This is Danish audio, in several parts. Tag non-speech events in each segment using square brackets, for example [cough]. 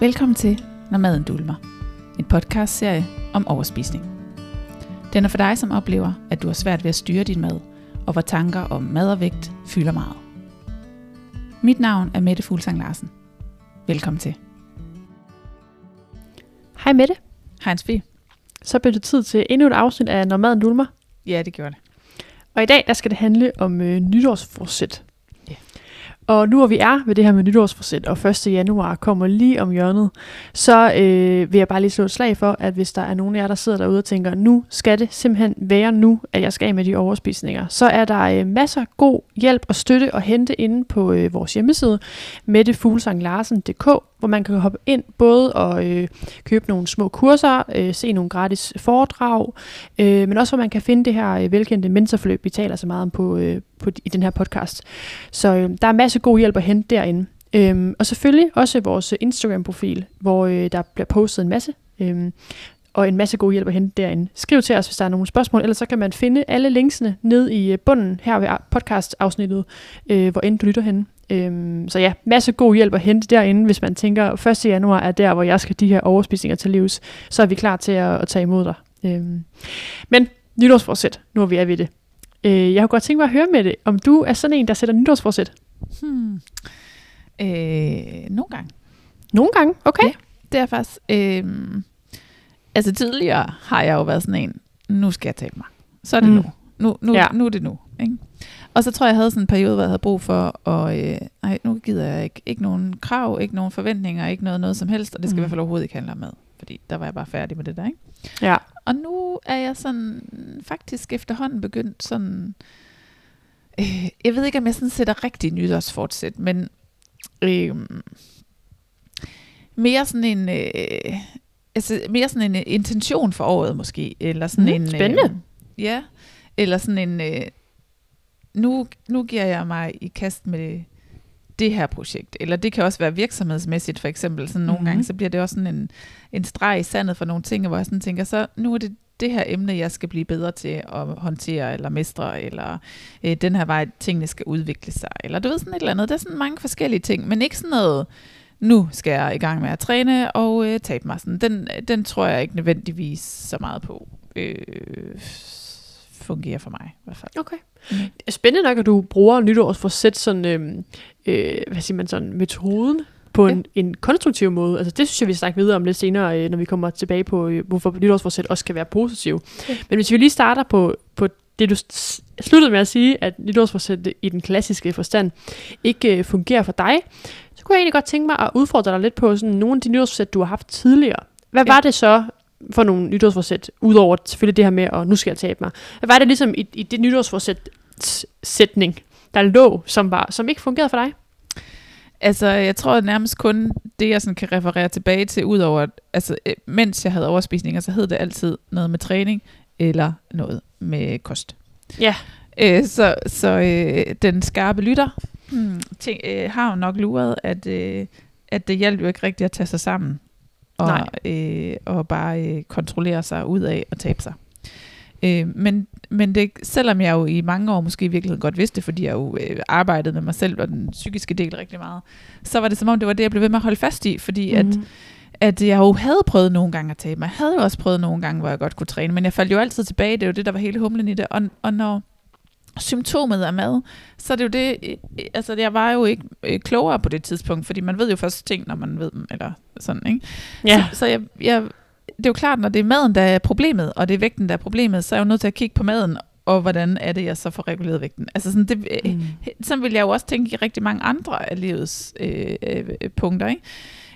Velkommen til Når maden dulmer. En podcastserie om overspisning. Den er for dig, som oplever, at du har svært ved at styre din mad, og hvor tanker om mad og vægt fylder meget. Mit navn er Mette Fuglsang Larsen. Velkommen til. Hej Mette. Hej Ansvi. Så blev det tid til endnu et afsnit af Når maden dulmer. Ja, det gjorde det. Og i dag der skal det handle om øh, nytårsforsæt. Og nu hvor vi er ved det her med nytårsforsæt, og 1. januar kommer lige om hjørnet, så øh, vil jeg bare lige slå et slag for, at hvis der er nogen af jer, der sidder derude og tænker, nu skal det simpelthen være nu, at jeg skal af med de overspisninger, så er der øh, masser af god hjælp og støtte at hente inde på øh, vores hjemmeside, mettefuglsanglarsen.dk, hvor man kan hoppe ind både og øh, købe nogle små kurser, øh, se nogle gratis foredrag, øh, men også hvor man kan finde det her øh, velkendte mentorforløb, vi taler så meget om på, øh, på, i den her podcast. Så øh, der er masser god hjælp at hente derinde. Øhm, og selvfølgelig også vores Instagram-profil, hvor øh, der bliver postet en masse, øhm, og en masse god hjælp at hente derinde. Skriv til os, hvis der er nogle spørgsmål, ellers så kan man finde alle linksene ned i øh, bunden her ved podcast-afsnittet, øh, hvor end du lytter hen. Øhm, så ja, masse god hjælp at hente derinde, hvis man tænker, 1. januar er der, hvor jeg skal de her overspisninger til livs, så er vi klar til at, at tage imod dig. Øhm, men nytårsforsæt, nu er vi er ved det. Øh, jeg har godt tænkt mig at høre med det, om du er sådan en, der sætter nytårsforsæt. Hmm. Øh, nogle gange. Nogle gange, okay. Ja. Det er faktisk... Øh, altså tidligere har jeg jo været sådan en, nu skal jeg tabe mig. Så er det Mm. nu. Nu, nu, ja. nu er det nu. Ikke? Og så tror jeg, jeg havde sådan en periode, hvor jeg havde brug for, og øh, nej, nu gider jeg ikke, ikke nogen krav, ikke nogen forventninger, ikke noget, noget som helst, og det skal Mm. mm. i hvert fald overhovedet ikke handle om mad, fordi der var jeg bare færdig med det der, ikke? Ja. Og nu er jeg sådan faktisk efterhånden begyndt sådan... Øh, jeg ved ikke, om jeg sådan sætter rigtig nytårsfortsæt, men øh, mere sådan en... Øh, altså mere sådan en øh, intention for året måske. Eller sådan Mm, en... spændende. Øh, ja, eller sådan en... Øh, nu, nu giver jeg mig i kast med det her projekt. Eller det kan også være virksomhedsmæssigt for eksempel. Sådan nogle Mhm. gange, så bliver det også sådan en, en streg i sandet for nogle ting, hvor jeg sådan tænker, så nu er det det her emne, jeg skal blive bedre til at håndtere eller mestre, eller øh, den her vej, tingene skal udvikle sig, eller du ved sådan et eller andet. Der er sådan mange forskellige ting, men ikke sådan noget, nu skal jeg i gang med at træne og øh, tabe mig. Sådan, den, den tror jeg ikke nødvendigvis så meget på øh, fungerer for mig i hvert fald. Okay. Mm. Spændende nok, at du bruger nytårsforsæt sådan, øhm, øh, hvad siger man sådan, metoden på en, en konstruktiv måde. Altså det synes jeg, vi skal snakke videre om lidt senere, øh, når vi kommer tilbage på, øh, hvorfor nytårsforsæt også kan være positiv. Ja. Men hvis vi lige starter på, på det, du sluttede med at sige, at nytårsforsæt i den klassiske forstand ikke øh, fungerer for dig, så kunne jeg egentlig godt tænke mig at udfordre dig lidt på sådan, nogle af de nytårsforsæt, du har haft tidligere. Hvad Ja. var det så for nogle nytårsforsæt, udover selvfølgelig det her med, at nu skal jeg tabe mig? Hvad var det ligesom i, i det nytårsforsæt sætning, der lå, som, var, som ikke fungerede for dig? Altså, jeg tror nærmest kun det, jeg sådan kan referere tilbage til, udover, at- altså, øh, mens jeg havde overspisninger, så hed det altid noget med træning, eller noget med kost. Ja. Øh, så så øh, den skarpe lytter hmm, ting, øh, har jo nok luret, at, øh, at det hjælper jo ikke rigtigt at tage sig sammen, og, Nej. øh, og bare øh, kontrollere sig ud af og tabe sig. Øh, men men det, selvom jeg jo i mange år måske i virkeligheden godt vidste, fordi jeg jo øh, arbejdede med mig selv og den psykiske del rigtig meget, så var det som om, det var det, jeg blev ved med at holde fast i, fordi at, Mhm. at jeg jo havde prøvet nogle gange at tabe mig. Jeg havde jo også prøvet nogle gange, hvor jeg godt kunne træne, men jeg faldt jo altid tilbage. Det er jo det, der var hele humlen i det. Og, og når symptomet er mad, så er det jo det, øh, altså jeg var jo ikke øh, klogere på det tidspunkt, fordi man ved jo først ting, når man ved dem, eller sådan, ikke? Ja. Så, så jeg, jeg, det er jo klart, når det er maden, der er problemet, og det er vægten, der er problemet, så er jeg jo nødt til at kigge på maden, og hvordan er det, jeg så får reguleret vægten. Altså sådan, det. Mm. sådan vil jeg jo også tænke i rigtig mange andre af livets øh, øh, punkter, ikke?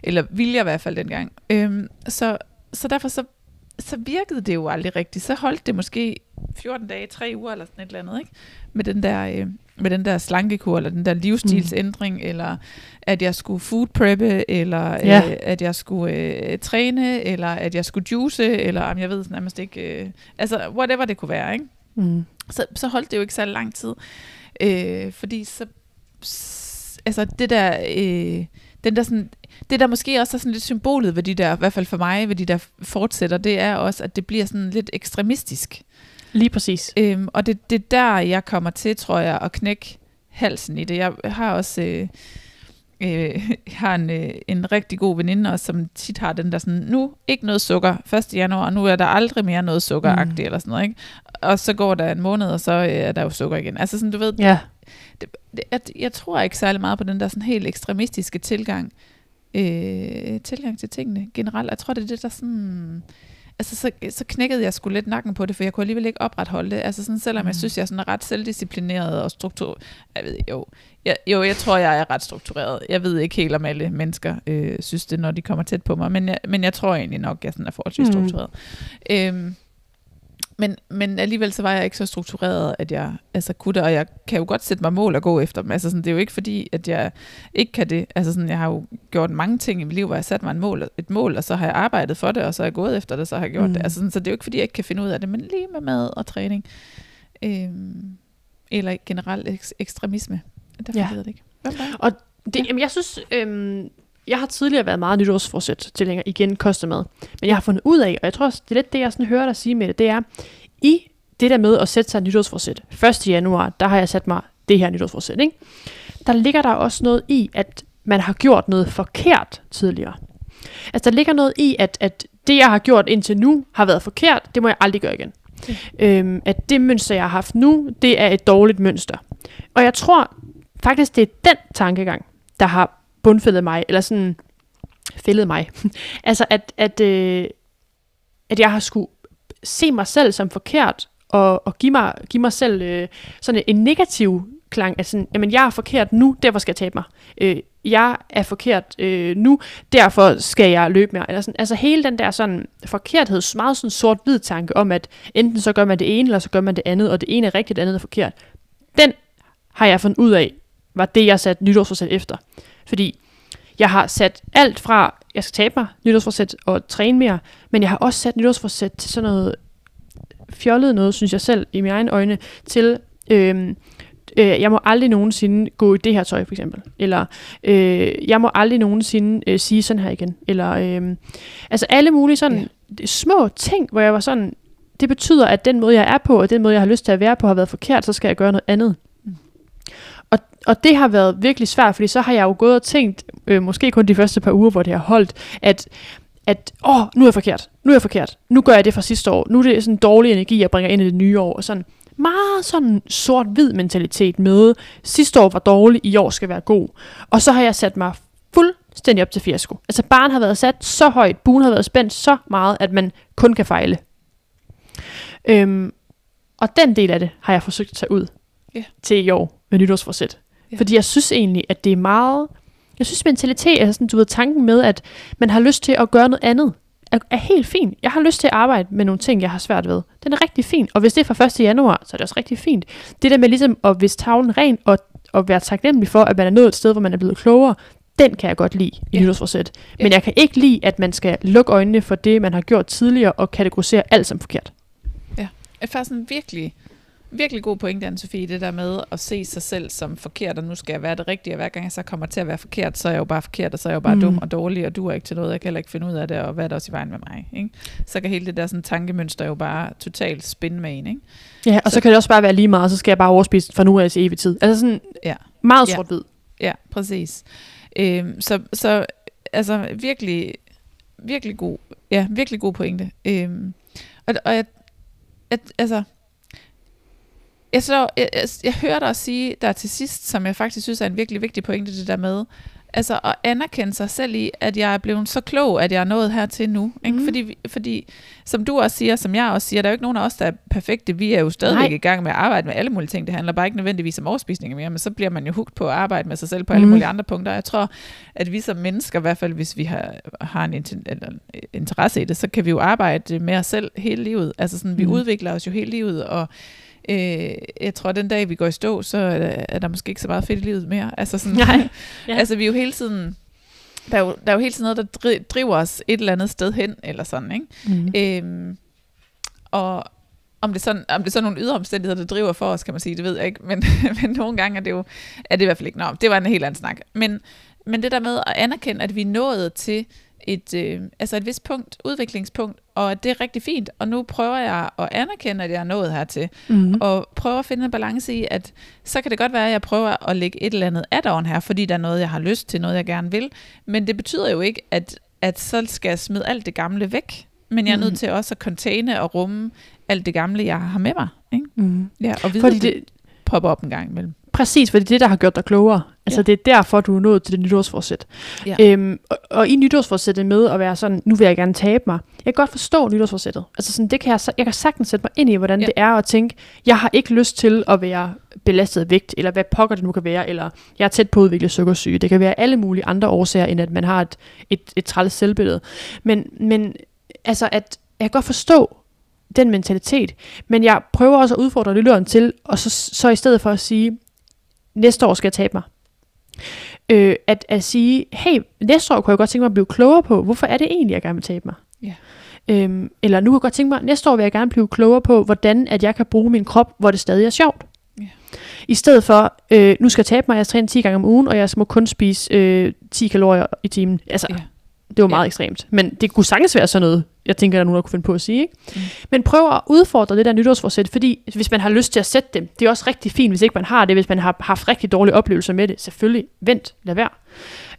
Eller vil jeg i hvert fald dengang. Øhm, så, så derfor så, så virkede det jo aldrig rigtigt. Så holdt det måske 14 dage, 3 uger eller sådan et eller andet, ikke? Med den der, øh, med den der slankekur, eller den der livsstilsændring, mm. eller at jeg skulle food preppe, eller øh, Ja. at jeg skulle øh, træne, eller at jeg skulle juice, eller om jeg ved nærmest ikke, øh, altså whatever det kunne være, ikke? Mm. så, så holdt det jo ikke så lang tid. Øh, fordi så, altså det der, øh, den der sådan, det der måske også er sådan lidt symbolet ved de der, i hvert fald for mig, ved de der fortsætter, det er også, at det bliver sådan lidt ekstremistisk. Lige præcis. Øhm, og det, det er der, jeg kommer til, tror jeg, at knække halsen i det. Jeg har også, øh, øh, [laughs] har en, øh, en rigtig god veninde også, som tit har den der sådan, nu ikke noget sukker, 1. januar, nu er der aldrig mere noget sukkeragtigt mm. eller sådan noget, ikke? Og så går der en måned, og så øh, er der jo sukker igen. Altså sådan, du ved, Ja. det, det, jeg, jeg tror ikke særlig meget på den der sådan helt ekstremistiske tilgang, øh, tilgang til tingene generelt. Jeg tror, det er det, der sådan... Altså, så, så knækkede jeg sgu lidt nakken på det, for jeg kunne alligevel ikke opretholde det. Altså, sådan, selvom mm. jeg synes, jeg er sådan ret selvdisciplineret og struktur... Jeg ved jo, jeg, jo, jeg tror, jeg er ret struktureret. Jeg ved ikke helt, om alle mennesker øh, synes det, når de kommer tæt på mig, men jeg, men jeg tror egentlig nok, jeg sådan er forholdsvis Mm. struktureret. Øhm, men, men alligevel så var jeg ikke så struktureret, at jeg altså, kunne det, og jeg kan jo godt sætte mig mål og gå efter dem. Altså, sådan, det er jo ikke fordi, at jeg ikke kan det. Altså, sådan, jeg har jo gjort mange ting i mit liv, hvor jeg har sat mig en mål, et mål, og så har jeg arbejdet for det, og så er jeg gået efter det, så har jeg gjort Mm. det. Altså, sådan, så det er jo ikke fordi, jeg ikke kan finde ud af det, men lige med mad og træning. Øhm, eller generelt ek- ekstremisme. Derfor Ja. ja. ved jeg det ikke. Dig? Det, jamen, jeg synes, øhm, jeg har tidligere været meget nytårsforsæt til længere igen koste mad. Men jeg har fundet ud af, og jeg tror også, det er lidt det, jeg sådan hører dig sige med det, det er, i det der med at sætte sig nytårsforsæt. 1. januar, der har jeg sat mig det her nytårsforsæt, ikke? Der ligger der også noget i, at man har gjort noget forkert tidligere. Altså, der ligger noget i, at, at det, jeg har gjort indtil nu, har været forkert. Det må jeg aldrig gøre igen. Ja. Øhm, at det mønster, jeg har haft nu, det er et dårligt mønster. Og jeg tror faktisk, det er den tankegang, der har bundfældet mig, eller sådan fældet mig. [laughs] altså, at, at, øh, at jeg har skulle se mig selv som forkert, og, og give, mig, give mig selv øh, sådan en negativ klang, at sådan, jamen jeg er forkert nu, derfor skal jeg tabe mig. Øh, jeg er forkert øh, nu, derfor skal jeg løbe mere. Eller sådan, altså hele den der sådan forkerthed, meget sådan sort-hvid tanke om, at enten så gør man det ene, eller så gør man det andet, og det ene er rigtigt, det andet er forkert. Den har jeg fundet ud af, var det, jeg satte nytårsforsæt efter. Fordi jeg har sat alt fra, jeg skal tabe mig, nytårsforsæt og træne mere, men jeg har også sat nytårsforsæt til sådan noget fjollet noget, synes jeg selv, i mine egne øjne, til, øhm, øh, jeg må aldrig nogensinde gå i det her tøj, for eksempel. Eller, øh, jeg må aldrig nogensinde øh, sige sådan her igen. Eller, øh, altså alle mulige sådan ja. små ting, hvor jeg var sådan, det betyder, at den måde, jeg er på, og den måde, jeg har lyst til at være på, har været forkert, så skal jeg gøre noget andet. Og, det har været virkelig svært, fordi så har jeg jo gået og tænkt, øh, måske kun de første par uger, hvor det har holdt, at at åh, nu er jeg forkert, nu er jeg forkert, nu gør jeg det fra sidste år, nu er det sådan dårlig energi, jeg bringer ind i det nye år, og sådan meget sådan sort-hvid mentalitet med, sidste år var dårlig, i år skal være god. Og så har jeg sat mig fuldstændig op til fiasko. Altså barn har været sat så højt, buen har været spændt så meget, at man kun kan fejle. Øhm, og den del af det har jeg forsøgt at tage ud Ja. til i år med nytårsforsæt. Ja. Fordi jeg synes egentlig, at det er meget... Jeg synes mentalitet, altså sådan, du ved, tanken med, at man har lyst til at gøre noget andet, er, er helt fint. Jeg har lyst til at arbejde med nogle ting, jeg har svært ved. Den er rigtig fin. Og hvis det er fra 1. januar, så er det også rigtig fint. Det der med ligesom at vise tavlen ren og, og være taknemmelig for, at man er nået et sted, hvor man er blevet klogere, den kan jeg godt lide i Ja. nytårsforsæt. Men Ja. jeg kan ikke lide, at man skal lukke øjnene for det, man har gjort tidligere, og kategorisere alt som forkert. er faktisk en virkelig, virkelig god pointe, anne Sofie, det der med at se sig selv som forkert, og nu skal jeg være det rigtige, og hver gang jeg så kommer til at være forkert, så er jeg jo bare forkert, og så er jeg jo bare Mm. dum og dårlig, og du er ikke til noget, jeg kan heller ikke finde ud af det, og hvad er der også i vejen med mig. Ikke? Så kan hele det der sådan, tankemønster jo bare totalt spinde med en. Ikke? Ja, og så, Så- kan det også bare være lige meget, så skal jeg bare overspise fra nu af til evig tid. Altså sådan Ja. meget Ja. sort-hvid. Ja, præcis. Øhm, så, så altså virkelig, virkelig god, ja, virkelig god pointe. Øhm, og, og jeg, at, altså, jeg, så, jeg, jeg, jeg hører dig sige der til sidst, som jeg faktisk synes er en virkelig vigtig pointe, det der med, altså at anerkende sig selv i, at jeg er blevet så klog, at jeg er nået hertil nu. Ikke? Mhm. Fordi, fordi, som du også siger, som jeg også siger, der er jo ikke nogen af os, der er perfekte. Vi er jo stadigvæk Nej. i gang med at arbejde med alle mulige ting. Det handler bare ikke nødvendigvis om overspisning mere, men så bliver man jo hugt på at arbejde med sig selv på alle Mhm. mulige andre punkter. Jeg tror, at vi som mennesker, i hvert fald hvis vi har, har en eller interesse i det, så kan vi jo arbejde med os selv hele livet. Altså sådan, vi Mhm. udvikler os jo hele livet, og øh, jeg tror, at den dag, vi går i stå, så er der, er der måske ikke så meget fedt i livet mere. Altså, sådan, Nej. [laughs] Ja. altså vi er jo hele tiden... Der er, jo, der er jo hele tiden noget, der dri- driver os et eller andet sted hen, eller sådan, ikke? Mm. Øhm, og om det, sådan, om det er sådan nogle ydre omstændigheder, der driver for os, kan man sige, det ved jeg ikke. Men, [laughs] men nogle gange er det jo, er det i hvert fald ikke. Nå, det var en helt anden snak. Men, men det der med at anerkende, at vi nået til et, øh, altså et vist punkt, udviklingspunkt, og det er rigtig fint, og nu prøver jeg at anerkende, at jeg er nået hertil, Mm. og prøver at finde en balance i, at så kan det godt være, at jeg prøver at lægge et eller andet add-on her, fordi der er noget, jeg har lyst til, noget jeg gerne vil, men det betyder jo ikke, at, at så skal jeg smide alt det gamle væk, men jeg er nødt Mhm. til også at containe og rumme alt det gamle, jeg har med mig, ikke? Mm. Ja, og vide, Fordi det, popper op en gang imellem. Præcis, for det er det, der har gjort dig klogere. Altså, Ja. det er derfor, du er nået til det nytårsforsæt. Ja. Øhm, og, og i nytårsforsættet med at være sådan, nu vil jeg gerne tabe mig. Jeg kan godt forstå nytårsforsættet. Altså, sådan, det kan jeg, jeg kan sagtens sætte mig ind i, hvordan ja. det er at tænke, jeg har ikke lyst til at være belastet af vægt, eller hvad pokker det nu kan være, eller jeg er tæt på at udvikle sukkersyge. Det kan være alle mulige andre årsager, end at man har et, et, et træls selvbillede. Men, men altså, at jeg kan godt forstå den mentalitet, men jeg prøver også at udfordre lytteren til, og så, så i stedet for at sige, næste år skal jeg tabe mig. Øh, at, at sige, hey, næste år kunne jeg godt tænke mig at blive klogere på, hvorfor er det egentlig, jeg gerne vil tabe mig? Ja. Øhm, eller nu kunne jeg godt tænke mig, næste år vil jeg gerne blive klogere på, hvordan at jeg kan bruge min krop, hvor det stadig er sjovt. Ja. I stedet for, øh, nu skal jeg tabe mig, jeg træner 10 gange om ugen, og jeg må kun spise øh, 10 kalorier i timen. Altså, Ja. det var meget Ja. ekstremt. Men det kunne sagtens være sådan noget, jeg tænker, der er nogen, der kunne finde på at sige. Ikke? Mm. Men prøv at udfordre det der nytårsforsæt, fordi hvis man har lyst til at sætte dem, det er også rigtig fint, hvis ikke man har det, hvis man har haft rigtig dårlige oplevelser med det. Selvfølgelig, vent, lad være.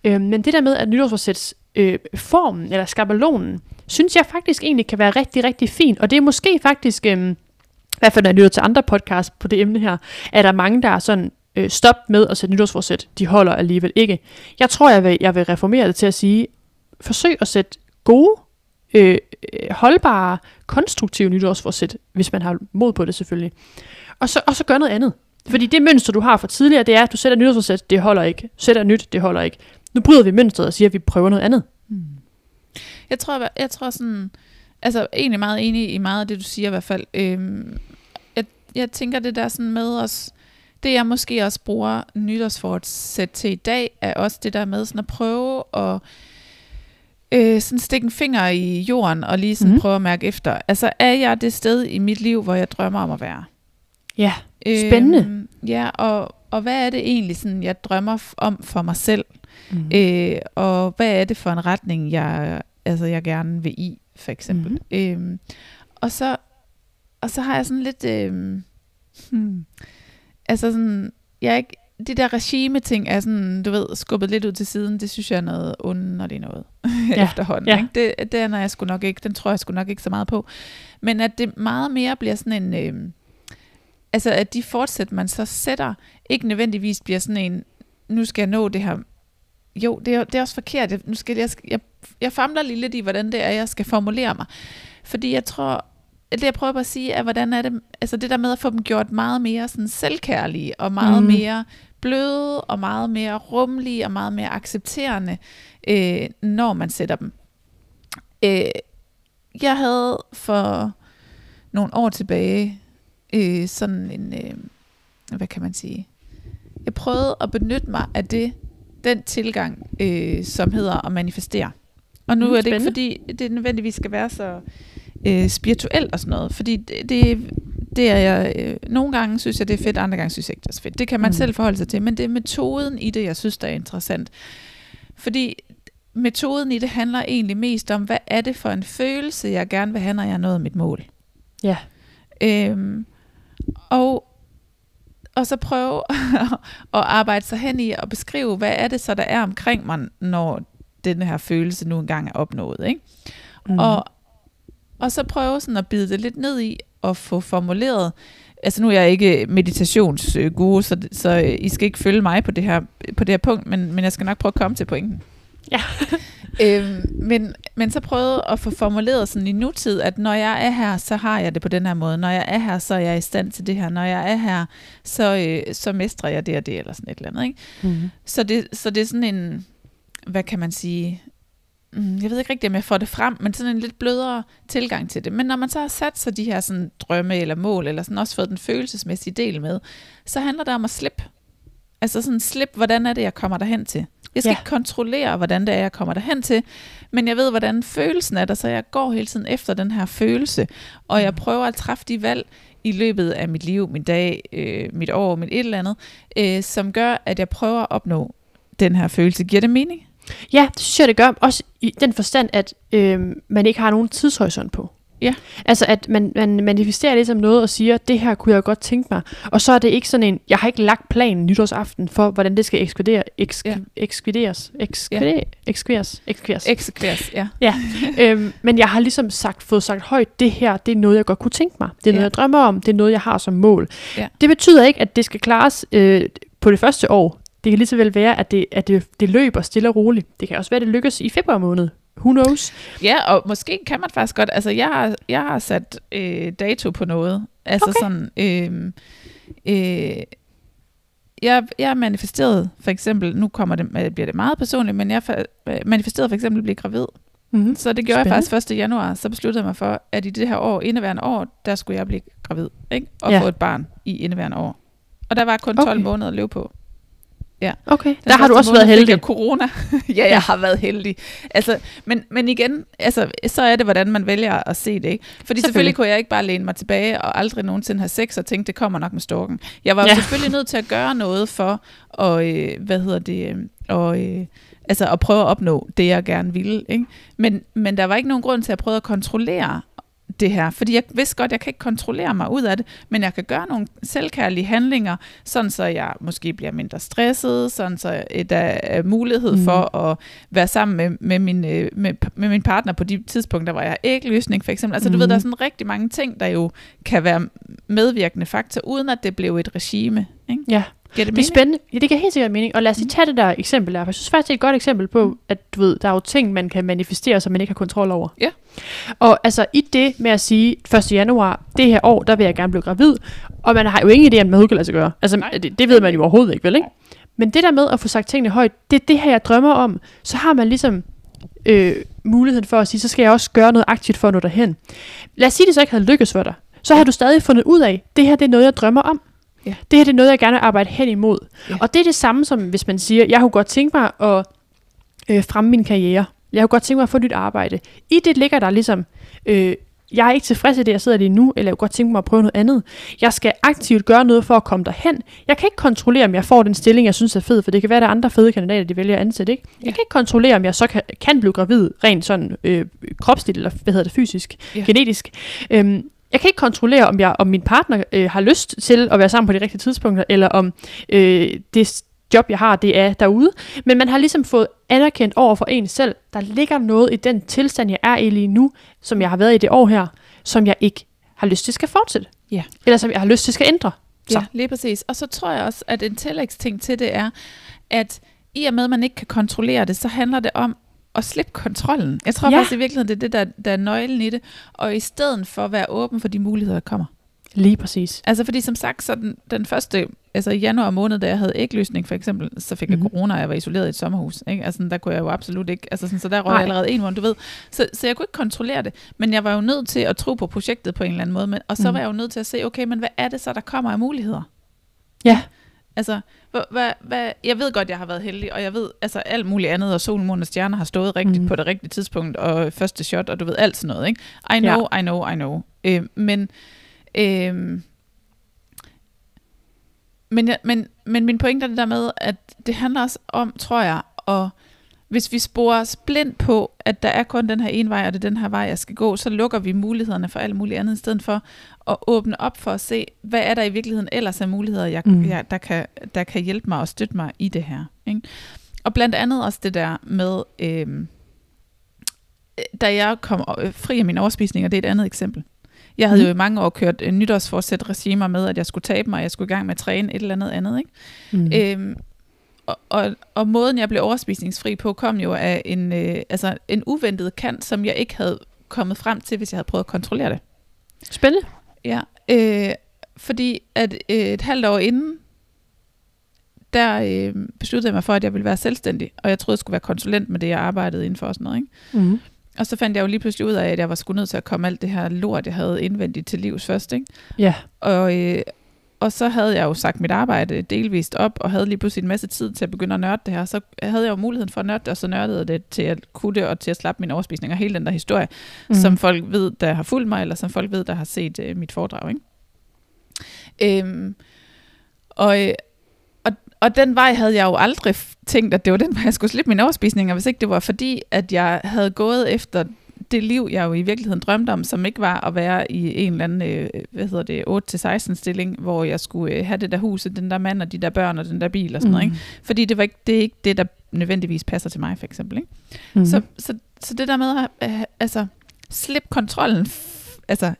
Øh, men det der med, at nytårsforsæts øh, formen, eller skabelonen, synes jeg faktisk egentlig kan være rigtig, rigtig fint. Og det er måske faktisk, øh, i hvert fald når jeg lytter til andre podcasts på det emne her, er der mange, der er sådan, øh, stop med at sætte nytårsforsæt, de holder alligevel ikke. Jeg tror, jeg vil, jeg vil reformere det til at sige, forsøg at sætte gode, øh, holdbare, konstruktive nytårsforsæt, hvis man har mod på det selvfølgelig. Og så, og så gør noget andet. Fordi det mønster, du har fra tidligere, det er, at du sætter nytårsforsæt, det holder ikke. Sætter nyt, det holder ikke. Nu bryder vi mønstret og siger, at vi prøver noget andet. Hmm. Jeg tror, jeg tror sådan, altså egentlig meget enig i meget af det, du siger i hvert fald. Øhm, jeg, jeg tænker det der sådan med os, det jeg måske også bruger nytårsforsæt til i dag, er også det der med sådan at prøve at øh, sådan stikke en finger i jorden og lige sådan mm. prøve at mærke efter. Altså er jeg det sted i mit liv, hvor jeg drømmer om at være? Ja, Spændende. Øhm, ja, og, og hvad er det egentlig, sådan, jeg drømmer om for mig selv? mm. Øh, og hvad er det for en retning, jeg, altså, jeg gerne vil i, for eksempel. Mm-hmm. Øhm, og, så, og så har jeg sådan lidt... Øhm, hmm, altså sådan... Jeg er ikke, det der regime-ting er sådan, du ved, skubbet lidt ud til siden. Det synes jeg er noget underligt noget [laughs] Ja, efterhånden. ja. Ikke? Det, det er jeg sgu nok ikke, den tror jeg sgu nok ikke så meget på. Men at det meget mere bliver sådan en... Øhm, altså at de fortsæt, man så sætter, ikke nødvendigvis bliver sådan en, nu skal jeg nå det her jo, det er, det er også forkert. Jeg, nu skal jeg, jeg, jeg famler lige lidt i, hvordan det er, jeg skal formulere mig. Fordi jeg tror, det jeg prøver på at sige, er, hvordan er det, altså det der med at få dem gjort meget mere sådan selvkærlige, og meget Mm. mere bløde, og meget mere rummelige, og meget mere accepterende, øh, når man sætter dem. Øh, jeg havde for nogle år tilbage øh, sådan en, øh, hvad kan man sige, jeg prøvede at benytte mig af det, den tilgang, øh, som hedder at manifestere. Og nu Mm, er det ikke spændende. fordi, det nødvendigvis skal være så øh, spirituelt og sådan noget, fordi det, det, det er jeg, øh, nogle gange synes jeg, det er fedt, andre gange synes jeg ikke, det er så fedt. Det kan man Mm. selv forholde sig til, men det er metoden i det, jeg synes, der er interessant. Fordi metoden i det handler egentlig mest om, hvad er det for en følelse, jeg gerne vil have, når jeg har nået mit mål. Ja. Øhm, og, og så prøve [laughs] at arbejde sig hen i og beskrive, hvad er det så, der er omkring mig, når den her følelse nu engang er opnået. Ikke? Mm. Og, og så prøve sådan at bide det lidt ned i og få formuleret, altså nu er jeg ikke meditationsguru, så, så I skal ikke følge mig på det her, på det her punkt, men, men jeg skal nok prøve at komme til pointen. Ja. [laughs] øhm, men, men så prøvede at få formuleret sådan i nutid, at når jeg er her, så har jeg det på den her måde. Når jeg er her, så er jeg i stand til det her. Når jeg er her, så, øh, så mestrer jeg det og det, eller sådan et eller andet. Ikke? mm. Så, det, så det er sådan en, hvad kan man sige, jeg ved ikke rigtig, om jeg får det frem, men sådan en lidt blødere tilgang til det. Men når man så har sat sig de her sådan, drømme eller mål, eller sådan også fået den følelsesmæssige del med, så handler det om at slippe. Altså sådan slip, hvordan er det, jeg kommer derhen til. Jeg skal Ja. ja. ikke kontrollere, hvordan det er, jeg kommer derhen til, men jeg ved, hvordan følelsen er der, så jeg går hele tiden efter den her følelse, og jeg Mm. prøver at træffe de valg i løbet af mit liv, min dag, øh, mit år, mit et eller andet, øh, som gør, at jeg prøver at opnå den her følelse. Giver det mening? Ja, det synes jeg, det gør. Også i den forstand, at øh, man ikke har nogen tidshorisont på. Ja. Altså, at man, man manifesterer det som noget og siger, det her kunne jeg godt tænke mig. Og så er det ikke sådan en, jeg har ikke lagt planen nytårsaften for, hvordan det skal ekspedere, eks, Ja. ja. ekspederes, ekspederes, ekspederes, ekspederes. Eksekveres, ja. øhm, men jeg har ligesom sagt, fået sagt højt, det her, det er noget, jeg godt kunne tænke mig. Det er noget, Ja. jeg drømmer om. Det er noget, jeg har som mål. Ja. Det betyder ikke, at det skal klares øh, på det første år. Det kan lige så vel være, at det, at det, det løber stille og roligt. Det kan også være, at det lykkes i februar måned. Who knows? Ja, og måske kan man faktisk godt, altså jeg har, jeg har sat øh, dato på noget. Altså Okay. sådan, øh, øh, jeg, jeg har manifesteret for eksempel, nu kommer det, øh, bliver det meget personligt, men jeg øh, manifesterede for eksempel at blive gravid. Mm-hmm. Så det gjorde Spændende. jeg faktisk 1. januar, så besluttede jeg mig for, at i det her år, indeværende år, der skulle jeg blive gravid, ikke? Og Ja. få et barn i indeværende år. Og der var kun 12 Okay. måneder at leve på. Okay, Den der har du også været heldig. Corona. [laughs] ja, jeg har været heldig. Altså, men, men igen, altså, så er det, hvordan man vælger at se det. Ikke? Fordi selvfølgelig. Selvfølgelig. kunne jeg ikke bare læne mig tilbage og aldrig nogensinde have sex og tænke, det kommer nok med storken. Jeg var Ja. selvfølgelig nødt til at gøre noget for at, øh, hvad hedder det, øh, og, øh, altså at prøve at opnå det, jeg gerne ville. Ikke? Men, men der var ikke nogen grund til at prøve at kontrollere det her, fordi jeg vidste godt, jeg kan ikke kontrollere mig ud af det, men jeg kan gøre nogle selvkærlige handlinger, sådan så jeg måske bliver mindre stresset, sådan så der er mulighed Mm. mm. for at være sammen med, med, min, øh, med, med min partner på de tidspunkter, hvor jeg har ægløsning for eksempel. Altså mm. du ved, der er sådan rigtig mange ting, der jo kan være medvirkende faktor, uden at det blev et regime. Ikke? Ja, Giver det, det er mening? spændende. Ja, det giver helt sikkert mening. Og lad os lige tage det der eksempel der. For jeg synes faktisk, det er et godt eksempel på, at du ved, der er jo ting, man kan manifestere, som man ikke har kontrol over. Ja. Og altså i det med at sige 1. januar, det her år, der vil jeg gerne blive gravid, og man har jo ingen idé om, hvad det kan lade sig gøre. Altså det, det ved man jo overhovedet ikke, vel ikke? Men det der med at få sagt tingene højt, det er det her, jeg drømmer om, så har man ligesom øh, muligheden for at sige, så skal jeg også gøre noget aktivt for at nå derhen. Lad os sige, det så ikke havde lykkes for dig. Så har du stadig fundet ud af, det her det er noget, jeg drømmer om. Ja. Det her det er noget, jeg gerne vil arbejde hen imod. Ja. Og det er det samme som, hvis man siger, jeg kunne godt tænke mig at øh, fremme min karriere. Jeg kunne godt tænke mig at få nyt arbejde. I det ligger der ligesom, øh, jeg er ikke tilfreds i det, jeg sidder lige nu, eller jeg kunne godt tænke mig at prøve noget andet. Jeg skal aktivt gøre noget for at komme derhen. Jeg kan ikke kontrollere, om jeg får den stilling, jeg synes er fed, for det kan være, at der er andre fede kandidater, de vælger at ansætte. Ikke? Jeg Ja. kan ikke kontrollere, om jeg så kan, kan blive gravid rent sådan øh, kropsligt, eller hvad hedder det, fysisk, Ja. genetisk. Øhm, jeg kan ikke kontrollere, om, jeg, om min partner øh, har lyst til at være sammen på de rigtige tidspunkter, eller om øh, det job, jeg har, det er derude. Men man har ligesom fået anerkendt over for en selv, der ligger noget i den tilstand, jeg er i lige nu, som jeg har været i det år her, som jeg ikke har lyst til skal fortsætte. Ja. Eller som jeg har lyst til skal ændre. Så. Ja, lige præcis. Og så tror jeg også, at en tillægsting til det er, at i og med, at man ikke kan kontrollere det, så handler det om at slippe kontrollen. Jeg tror Ja. faktisk i virkeligheden, det er det, der, der er nøglen i det. Og i stedet for at være åben for de muligheder, der kommer. Lige præcis. Altså fordi som sagt, så den, den første, altså i januar måned, da jeg havde ægløsning for eksempel, så fik jeg Mhm. corona, og jeg var isoleret i et sommerhus. Ikke? Altså der kunne jeg jo absolut ikke, altså sådan, så der røg jeg allerede en måned, du ved. Så, så jeg kunne ikke kontrollere det, men jeg var jo nødt til at tro på projektet på en eller anden måde. Men, og så Mhm. var jeg jo nødt til at se, okay, men hvad er det så, der kommer af muligheder? Ja. Altså, hvad, hvad, hvad, jeg ved godt, jeg har været heldig, og jeg ved altså alt muligt andet, og solen, månen og stjerner har stået rigtigt mm. på det rigtige tidspunkt, og første shot, og du ved alt sådan noget, ikke? I know, ja. I know, I know. Øh, men, øh, men, men, men min pointe er det der med, at det handler også om, tror jeg, at hvis vi sporer os blind på, at der er kun den her ene vej, og det er den her vej, jeg skal gå, så lukker vi mulighederne for alt muligt andet, i stedet for at åbne op for at se, hvad er der i virkeligheden ellers af muligheder, jeg, Mm. mm. jeg, der, kan, der kan hjælpe mig og støtte mig i det her. Ikke? Og blandt andet også det der med, øhm, da jeg kom øh, fri af mine overspisninger, det er et andet eksempel. Jeg havde Mhm. jo i mange år kørt øh, nytårsforsæt regimer med, at jeg skulle tabe mig, og jeg skulle i gang med at træne et eller andet andet. Ikke? Mm. Mm. Og, og, og måden, jeg blev overspisningsfri på, kom jo af en, øh, altså en uventet kant, som jeg ikke havde kommet frem til, hvis jeg havde prøvet at kontrollere det. Spændende. Ja, øh, fordi at øh, et halvt år inden, der øh, besluttede jeg mig for, at jeg ville være selvstændig, og jeg troede, jeg skulle være konsulent med det, jeg arbejdede inden for og sådan noget. Ikke? Mm. Og så fandt jeg jo lige pludselig ud af, at jeg var sgu nødt til at komme alt det her lort, jeg havde indvendigt til livs først. Ikke? Ja. Og, øh, og så havde jeg jo sagt mit arbejde delvist op, og havde lige pludselig en masse tid til at begynde at nørde det her. Så havde jeg jo muligheden for at nørde det, og så nørdede det til at kunne det, og til at slappe min overspisning, og hele den der historie, mm. som folk ved, der har fulgt mig, eller som folk ved, der har set øh, mit foredrag. Ikke? Øhm, og, øh, og, og den vej havde jeg jo aldrig tænkt, at det var den vej, jeg skulle slippe mine overspisninger, hvis ikke det var fordi, at jeg havde gået efter det liv, jeg jo i virkeligheden drømte om, som ikke var at være i en eller anden, øh, hvad hedder det, 8-16 stilling, hvor jeg skulle øh, have det der hus, den der mand og de der børn og den der bil og sådan mm. noget. Ikke? Fordi det, var ikke, det er ikke det, der nødvendigvis passer til mig, for eksempel. Ikke? Mm. Så, så, så det der med at øh, altså, slip kontrollen, altså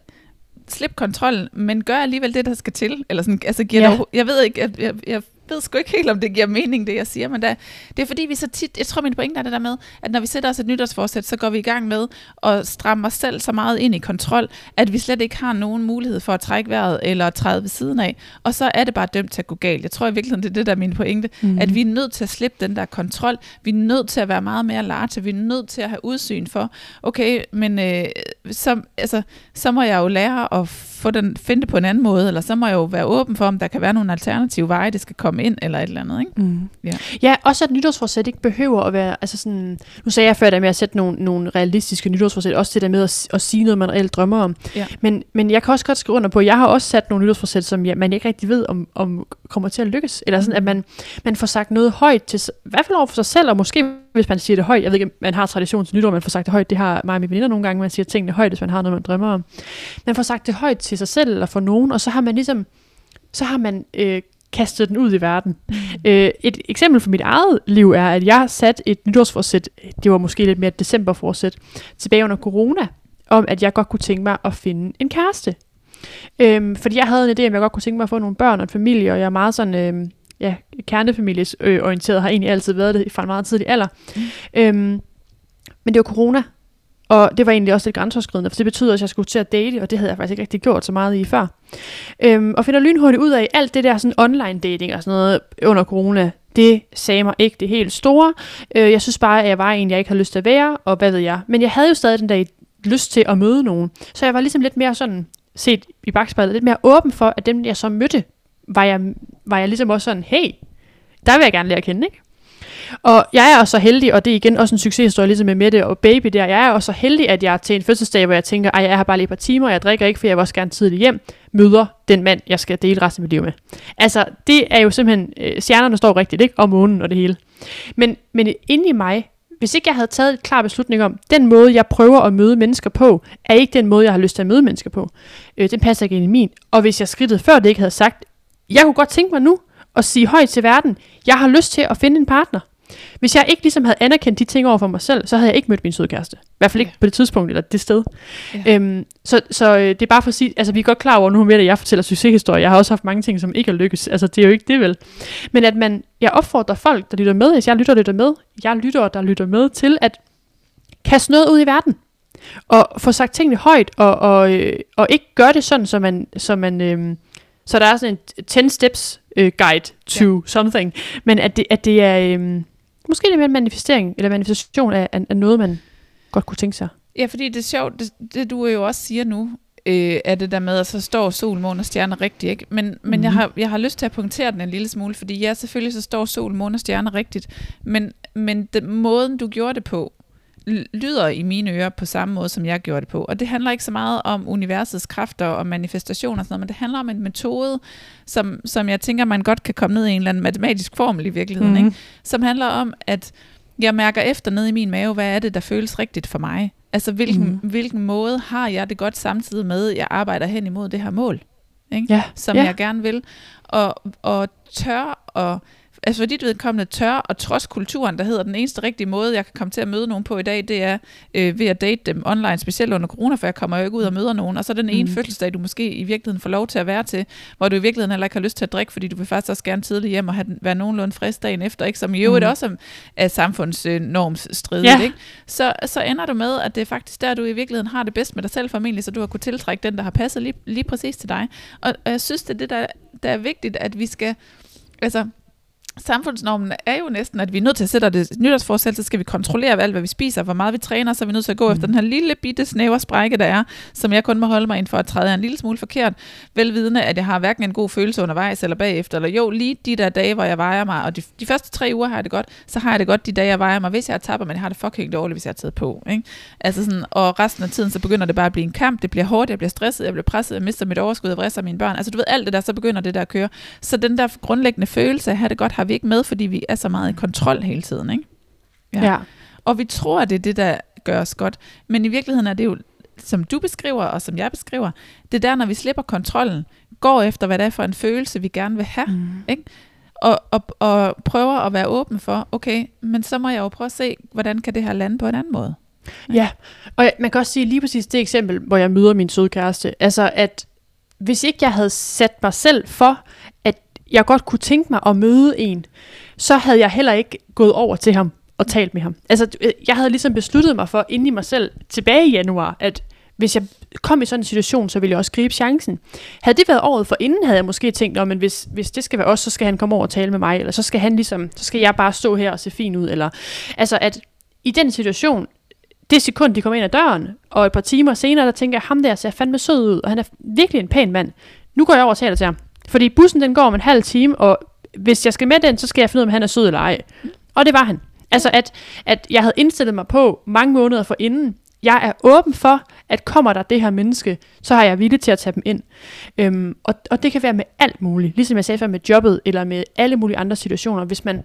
slip kontrollen, men gør alligevel det, der skal til. Eller sådan, altså, giver Ja. dog, jeg ved ikke, jeg, jeg, jeg ved sgu ikke helt, om det giver mening, det jeg siger, men da, det er fordi, vi så tit, jeg tror, min pointe er det der med, at når vi sætter os et nytårsforsæt, så går vi i gang med at stramme os selv så meget ind i kontrol, at vi slet ikke har nogen mulighed for at trække vejret eller træde ved siden af, og så er det bare dømt til at gå galt. Jeg tror i virkeligheden, det er det, der er min pointe, mm. at vi er nødt til at slippe den der kontrol, vi er nødt til at være meget mere large, vi er nødt til at have udsyn for, okay, men øh, så, altså, så må jeg jo lære at få den, finde det på en anden måde, eller så må jeg jo være åben for, om der kan være nogle alternative veje, det skal komme ind, eller et eller andet. Ikke? Mm. Ja. ja, også at nytårsforsæt ikke behøver at være, altså sådan, nu sagde jeg før det med at sætte nogle, nogle realistiske nytårsforsæt, også det der med at, at sige noget, man reelt drømmer om. Ja. Men, men jeg kan også godt skrive under på, at jeg har også sat nogle nytårsforsæt, som jeg, man ikke rigtig ved, om, om kommer til at lykkes. Eller sådan, at man, man får sagt noget højt til, i hvert fald over for sig selv, og måske hvis man siger det højt, jeg ved ikke, man har tradition til nytår, man får sagt det højt, det har mig og mine veninder nogle gange, man siger tingene højt, hvis man har noget, man drømmer om. Man får sagt det højt til sig selv, eller for nogen, og så har man ligesom, så har man øh, kastet den ud i verden. Mm. Øh, et eksempel fra mit eget liv er, at jeg satte et nytårsforsæt, det var måske lidt mere et decemberforsæt, tilbage under corona, om at jeg godt kunne tænke mig at finde en kæreste. Øhm, fordi jeg havde en idé, om jeg godt kunne tænke mig at få nogle børn og en familie, og jeg er meget sådan, øhm, ja, kernefamilies øh, orienteret, har egentlig altid været det fra en meget tidlig alder. Mm. Øhm, men det var corona, og det var egentlig også lidt grænseoverskridende, for det betyder, at jeg skulle til at date, og det havde jeg faktisk ikke rigtig gjort så meget i før. Øhm, og finder lynhurtigt ud af alt det der sådan online dating og sådan noget under corona, det sagde mig ikke det helt store. Øh, jeg synes bare, at jeg var en, jeg ikke havde lyst til at være, og hvad ved jeg. Men jeg havde jo stadig den der lyst til at møde nogen. Så jeg var ligesom lidt mere sådan, set i bagspejlet, lidt mere åben for, at dem, jeg så mødte, var jeg, var jeg ligesom også sådan, hey, der vil jeg gerne lære at kende, ikke? Og jeg er også så heldig, og det er igen også en succeshistorie, ligesom med Mette og Baby der. Jeg er også så heldig, at jeg er til en fødselsdag, hvor jeg tænker, ej, jeg har bare lige et par timer, og jeg drikker ikke, for jeg vil også gerne tidligt hjem, møder den mand, jeg skal dele resten af mit liv med. Altså, det er jo simpelthen, øh, stjernerne står rigtigt, ikke? Og månen og det hele. Men, men inde i mig, hvis ikke jeg havde taget et klar beslutning om, den måde, jeg prøver at møde mennesker på, er ikke den måde, jeg har lyst til at møde mennesker på. Øh, den passer ikke ind i min. Og hvis jeg skridtet før det ikke havde sagt, jeg kunne godt tænke mig nu at sige højt til verden, jeg har lyst til at finde en partner. Hvis jeg ikke ligesom havde anerkendt de ting over for mig selv, så havde jeg ikke mødt min sødkæreste. I hvert fald ikke Ja. på det tidspunkt eller det sted. Ja. Øhm, så så øh, det er bare for at sige, altså vi er godt klar over nu med, at jeg fortæller succeshistorier. Jeg har også haft mange ting, som ikke har lykkes. Altså det er jo ikke det vel. Men at man, jeg opfordrer folk, der lytter med, hvis jeg lytter, lytter med, jeg lytter, der lytter med, til at kaste noget ud i verden. Og få sagt tingene højt, og, og, øh, og ikke gøre det sådan, så man, så man øh, så der er sådan en 10 steps øh, guide to ja. something. Men at det, at det er, øh, måske det er mere en manifestering, eller manifestation af, af, af noget, man godt kunne tænke sig. Ja, fordi det er sjovt, det, det du jo også siger nu, øh, er det der med, at så står sol, måne og stjerner rigtigt, ikke? Men, men Mhm. jeg, har, jeg har lyst til at punktere den en lille smule, fordi ja, selvfølgelig så står sol, måne og stjerner rigtigt, men, men den måden, du gjorde det på, lyder i mine ører på samme måde, som jeg gjorde det på. Og det handler ikke så meget om universets kræfter og manifestationer og sådan noget, men det handler om en metode, som, som jeg tænker, man godt kan komme ned i en eller anden matematisk formel i virkeligheden, Mhm. ikke? som handler om, at jeg mærker efter ned i min mave, hvad er det, der føles rigtigt for mig? Altså, hvilken, mm. hvilken måde har jeg det godt samtidig med, at jeg arbejder hen imod det her mål, ikke? Ja, som ja. jeg gerne vil. Og, og tør og altså for dit vedkommende tør og trods kulturen, der hedder, den eneste rigtige måde, jeg kan komme til at møde nogen på i dag, det er øh, ved at date dem online, specielt under corona, for jeg kommer jo ikke ud og møder nogen. Og så den ene Mm. fødselsdag, du måske i virkeligheden får lov til at være til, hvor du i virkeligheden heller ikke har lyst til at drikke, fordi du vil faktisk også gerne tidligt hjem og have være nogenlunde frisk dagen efter, ikke? som i øvrigt Mm. også er, er samfundsnormsstridigt. Ja. Ikke? Så, så ender du med, at det er faktisk der, du i virkeligheden har det bedst med dig selv formentlig, så du har kunnet tiltrække den, der har passet lige, lige præcis til dig. Og, og jeg synes, det er det, der, der er vigtigt, at vi skal... Altså, samfundsnormen er jo næsten, at vi er nødt til at sætte det nytårsforsæt, så skal vi kontrollere alt, hvad vi spiser, hvor meget vi træner, så er vi nødt til at gå mm. efter den her lille bitte snævre sprække, der er, som jeg kun må holde mig ind for at træde en lille smule forkert, velvidende, at jeg har hverken en god følelse undervejs eller bagefter, eller jo, lige de der dage, hvor jeg vejer mig, og de, de første tre uger har jeg det godt, så har jeg det godt de dage, jeg vejer mig, hvis jeg tapper, men jeg har det fucking dårligt, hvis jeg har taget på. Ikke? Altså sådan, og resten af tiden, så begynder det bare at blive en kamp, det bliver hårdt, jeg bliver stresset, jeg bliver presset, jeg mister mit overskud, jeg vrisser mine børn, altså du ved alt det der, så begynder det der at køre. Så den der grundlæggende følelse af at have det godt har har vi ikke med, fordi vi er så meget i kontrol hele tiden. Ikke? Ja. ja. Og vi tror, at det er det, der gør os godt. Men i virkeligheden er det jo, som du beskriver, og som jeg beskriver, det er der, når vi slipper kontrollen, går efter, hvad det er for en følelse, vi gerne vil have. Mm. Ikke? Og, og, og prøver at være åben for, okay, men så må jeg jo prøve at se, hvordan kan det her lande på en anden måde. Ja, og man kan også sige lige præcis det eksempel, hvor jeg møder min søde kæreste. Altså, at hvis ikke jeg havde sat mig selv for, jeg godt kunne tænke mig at møde en, så havde jeg heller ikke gået over til ham og talt med ham. Altså, øh, jeg havde ligesom besluttet mig for inde i mig selv tilbage i januar, at hvis jeg kom i sådan en situation, så ville jeg også gribe chancen. Havde det været året for inden, havde jeg måske tænkt, men hvis, hvis det skal være os, så skal han komme over og tale med mig, eller så skal han ligesom, så skal jeg bare stå her og se fin ud, eller altså at i den situation, det sekund, de kommer ind ad døren, og et par timer senere, der tænker jeg, ham der ser fandme sød ud, og han er virkelig en pæn mand. Nu går jeg over og taler til ham. Fordi bussen den går om en halv time, og hvis jeg skal med den, så skal jeg finde ud af, om han er sød eller ej. Og det var han. Altså at, at jeg havde indstillet mig på mange måneder for inden, jeg er åben for, at kommer der det her menneske, så har jeg villig til at tage dem ind. Øhm, og, og det kan være med alt muligt, ligesom jeg sagde før med jobbet, eller med alle mulige andre situationer. Hvis man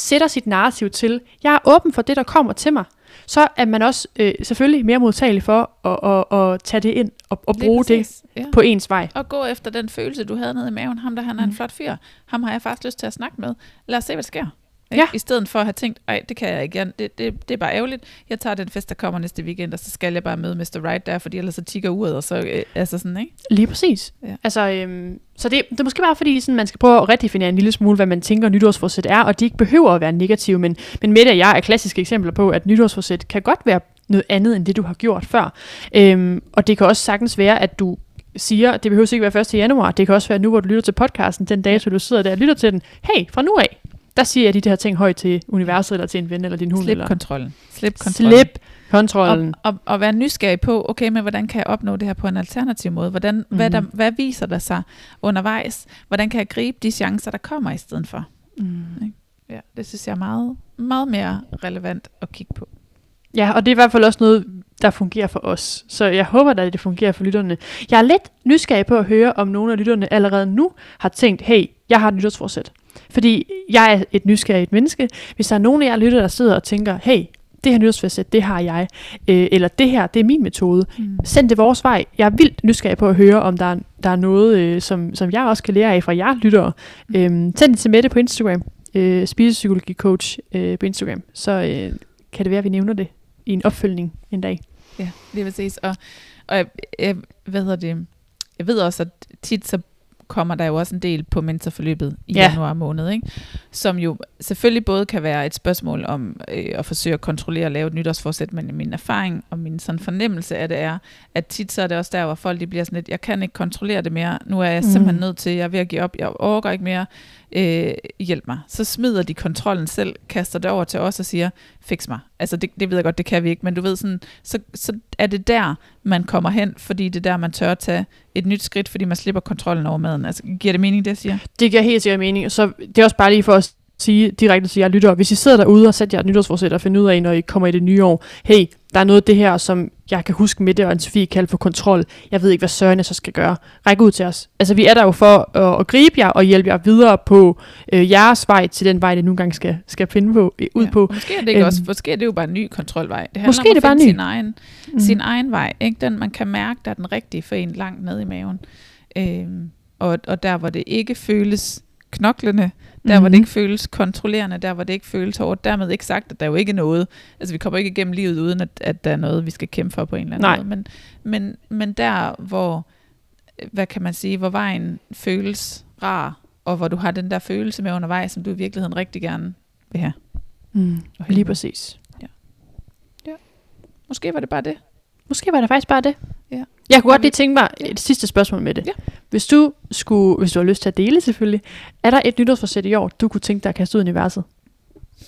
sætter sit narrativ til, jeg er åben for det, der kommer til mig, så er man også øh, selvfølgelig mere modtagelig for at, at, at tage det ind og, og bruge det ja. på ens vej. Og gå efter den følelse, du havde nede i maven. Ham der, han er mm. en flot fyr. Ham har jeg faktisk lyst til at snakke med. Lad os se, hvad der sker. Ikke? Ja. I stedet for at have tænkt, ej, det kan jeg ikke, det, det, det er bare ærgerligt. Jeg tager den fest, der kommer næste weekend, og så skal jeg bare møde Mr. Right der, fordi ellers så tigger uret, og så, øh, altså sådan, ikke? Lige præcis. Ja. Altså, øhm, så det, det er måske bare fordi, sådan, man skal prøve at redefinere en lille smule, hvad man tænker nytårsforsæt er, og de ikke behøver at være negative, men, men Mette og jeg er klassiske eksempler på, at nytårsforsæt kan godt være noget andet, end det du har gjort før. Øhm, og det kan også sagtens være, at du siger, det behøver ikke være 1. januar, det kan også være nu, hvor du lytter til podcasten, den dato, du sidder der og lytter til den. Hey, fra nu af, der siger jeg de der ting højt til universet, eller til en ven, eller din hund. Slip eller... kontrollen. Slip kontrollen. Slip kontrollen. Og, og, og være nysgerrig på, okay, men hvordan kan jeg opnå det her på en alternativ måde? Hvordan, mm. hvad, der, hvad viser der sig undervejs? Hvordan kan jeg gribe de chancer, der kommer i stedet for? Mm. Ja, det synes jeg er meget, meget mere relevant at kigge på. Ja, og det er i hvert fald også noget, der fungerer for os. Så jeg håber at det fungerer for lytterne. Jeg er lidt nysgerrig på at høre, om nogle af lytterne allerede nu har tænkt, hey, jeg har et nytårsforsæt. Fordi jeg er et nysgerrigt menneske. Hvis der er nogen af jer lytter, der sidder og tænker, hey, det her nytårsforsæt, det har jeg, øh, eller det her, det er min metode. Mm. Send det vores vej. Jeg er vildt nysgerrig på at høre, om der er, der er noget, øh, som, som jeg også kan lære af fra jer lyttere. Mm. Øhm, send det til Mette på Instagram, øh, spisepsykologi coach øh, på Instagram, så øh, kan det være, at vi nævner det i en opfølgning en dag. Ja, det er præcis. Og, og jeg, jeg, hvad hedder det? Jeg ved også, at tit så kommer der jo også en del på mentorforløbet i ja. januar måned, ikke? som jo selvfølgelig både kan være et spørgsmål om øh, at forsøge at kontrollere og lave et nytårsforsæt, men min erfaring og min sådan fornemmelse af det er, at tit så er det også der, hvor folk de bliver sådan lidt, jeg kan ikke kontrollere det mere, nu er jeg mm. simpelthen nødt til, jeg er ved at give op, jeg overgår ikke mere, øh, hjælp mig. Så smider de kontrollen selv, kaster det over til os og siger, fix mig. Altså det, det ved jeg godt, det kan vi ikke, men du ved sådan, så, så er det der, man kommer hen, fordi det er der, man tør at tage et nyt skridt, fordi man slipper kontrollen over maden. Altså giver det mening, det jeg siger? Det giver helt sikkert mening. Så det er også bare lige for at sige direkte til jer lytter, hvis I sidder derude og sætter jer et nytårsforsæt og finder ud af, når I kommer i det nye år, hey, der er noget af det her, som jeg kan huske med det, og Anne-Sophie kaldte for kontrol. Jeg ved ikke, hvad Søren jeg så skal gøre. Ræk ud til os. Altså, vi er der jo for at, at gribe jer og hjælpe jer videre på øh, jeres vej til den vej, det nogle gange skal, skal finde på, øh, ud ja, på. Måske er det ikke øhm, også, måske er det jo bare en ny kontrolvej. Det handler måske om at det bare ny. sin egen, mm. sin egen vej. Ikke? Den, man kan mærke, der er den rigtige for en langt ned i maven. Øhm, og, og der, hvor det ikke føles knoklende, der hvor det mhm. ikke føles kontrollerende, der hvor det ikke føles hårdt. Dermed ikke sagt, at der jo ikke er noget. Altså vi kommer ikke igennem livet uden, at, at der er noget, vi skal kæmpe for på en eller anden Nej. måde. Men, men, men der hvor, hvad kan man sige, hvor vejen føles rar, og hvor du har den der følelse med undervejs, som du i virkeligheden rigtig gerne vil have. Mm, lige præcis. Ja. ja. Måske var det bare det. Måske var det faktisk bare det. Ja. Jeg kunne godt lige tænke mig et sidste spørgsmål med det. Ja. Hvis du skulle, hvis du har lyst til at dele selvfølgelig, er der et nytårsforsæt i år, du kunne tænke dig at kaste ud i universet?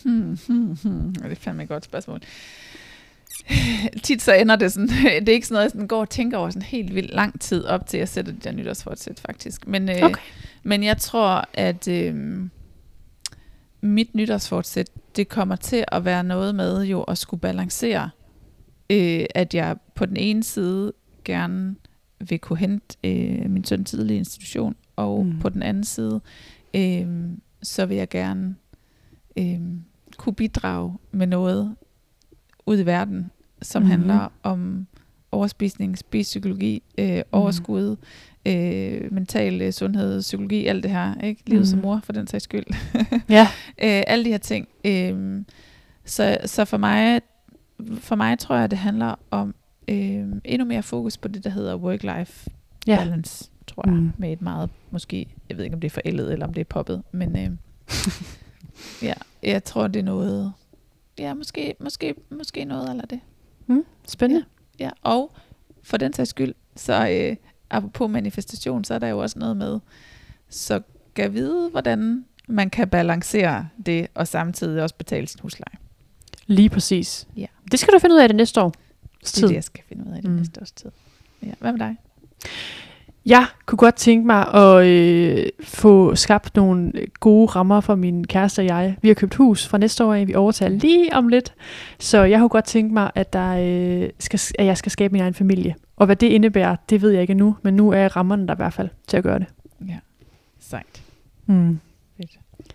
Hmm, hmm, hmm. Det er fandme et godt spørgsmål. Tit så ender det sådan, [laughs] det er ikke sådan noget, jeg sådan går og tænker over sådan helt vildt lang tid op til at sætte det der nytårsforsæt faktisk. Men, øh, okay. men jeg tror, at øh, mit nytårsforsæt, det kommer til at være noget med jo at skulle balancere, øh, at jeg på den ene side gerne vil kunne hente øh, min søn tidlig institution, og mm. på den anden side øh, så vil jeg gerne øh, kunne bidrage med noget ud i verden, som Mhm. mm-hmm. handler om overspisning, spisepsykologi, øh, overskud, øh, mental øh, sundhed, psykologi, alt det her. Ikke? Livet mm. som Mhm. mor, for den sags skyld. Ja. [laughs] øh, alle de her ting. Øh, så, så for mig, for mig tror jeg, det handler om øh, endnu mere fokus på det, der hedder work-life Ja. balance, tror jeg. Mm. Mm. Med et meget, måske, jeg ved ikke, om det er forældet, eller om det er poppet, men øh, [laughs] ja, jeg tror, det er noget, ja, måske, måske, måske noget eller det. Spændende. Ja, og for den sags skyld, så øh, apropos manifestation, så er der jo også noget med, så kan vide, hvordan man kan balancere det, og samtidig også betale sin husleje. Lige præcis. Ja. Det skal du finde ud af det næste år. Det er det, jeg skal finde ud af i det Mm. næste års tid. Ja. Hvad med dig? Jeg kunne godt tænke mig at øh, få skabt nogle gode rammer for min kæreste og jeg. Vi har købt hus fra næste år af, vi overtager lige om lidt. Så jeg kunne godt tænke mig, at, der, øh, skal, at jeg skal skabe min egen familie. Og hvad det indebærer, det ved jeg ikke endnu, men nu er rammerne der i hvert fald til at gøre det. Ja, sejt. Mm.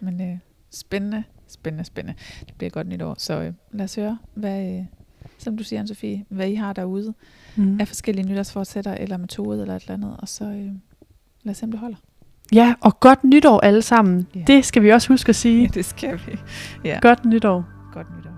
Men øh, spændende, spændende, spændende. Det bliver et godt nytår. Så øh, lad os høre, hvad, øh, som du siger, Anne-Sophie, hvad I har derude Mm. af forskellige nytårsfortsætter eller metoder eller et eller andet. Og så øh, lad os se, om det holder. Ja, og godt nytår alle sammen. Ja. Det skal vi også huske at sige. [laughs] det skal vi. Ja, Godt nytår. godt nytår.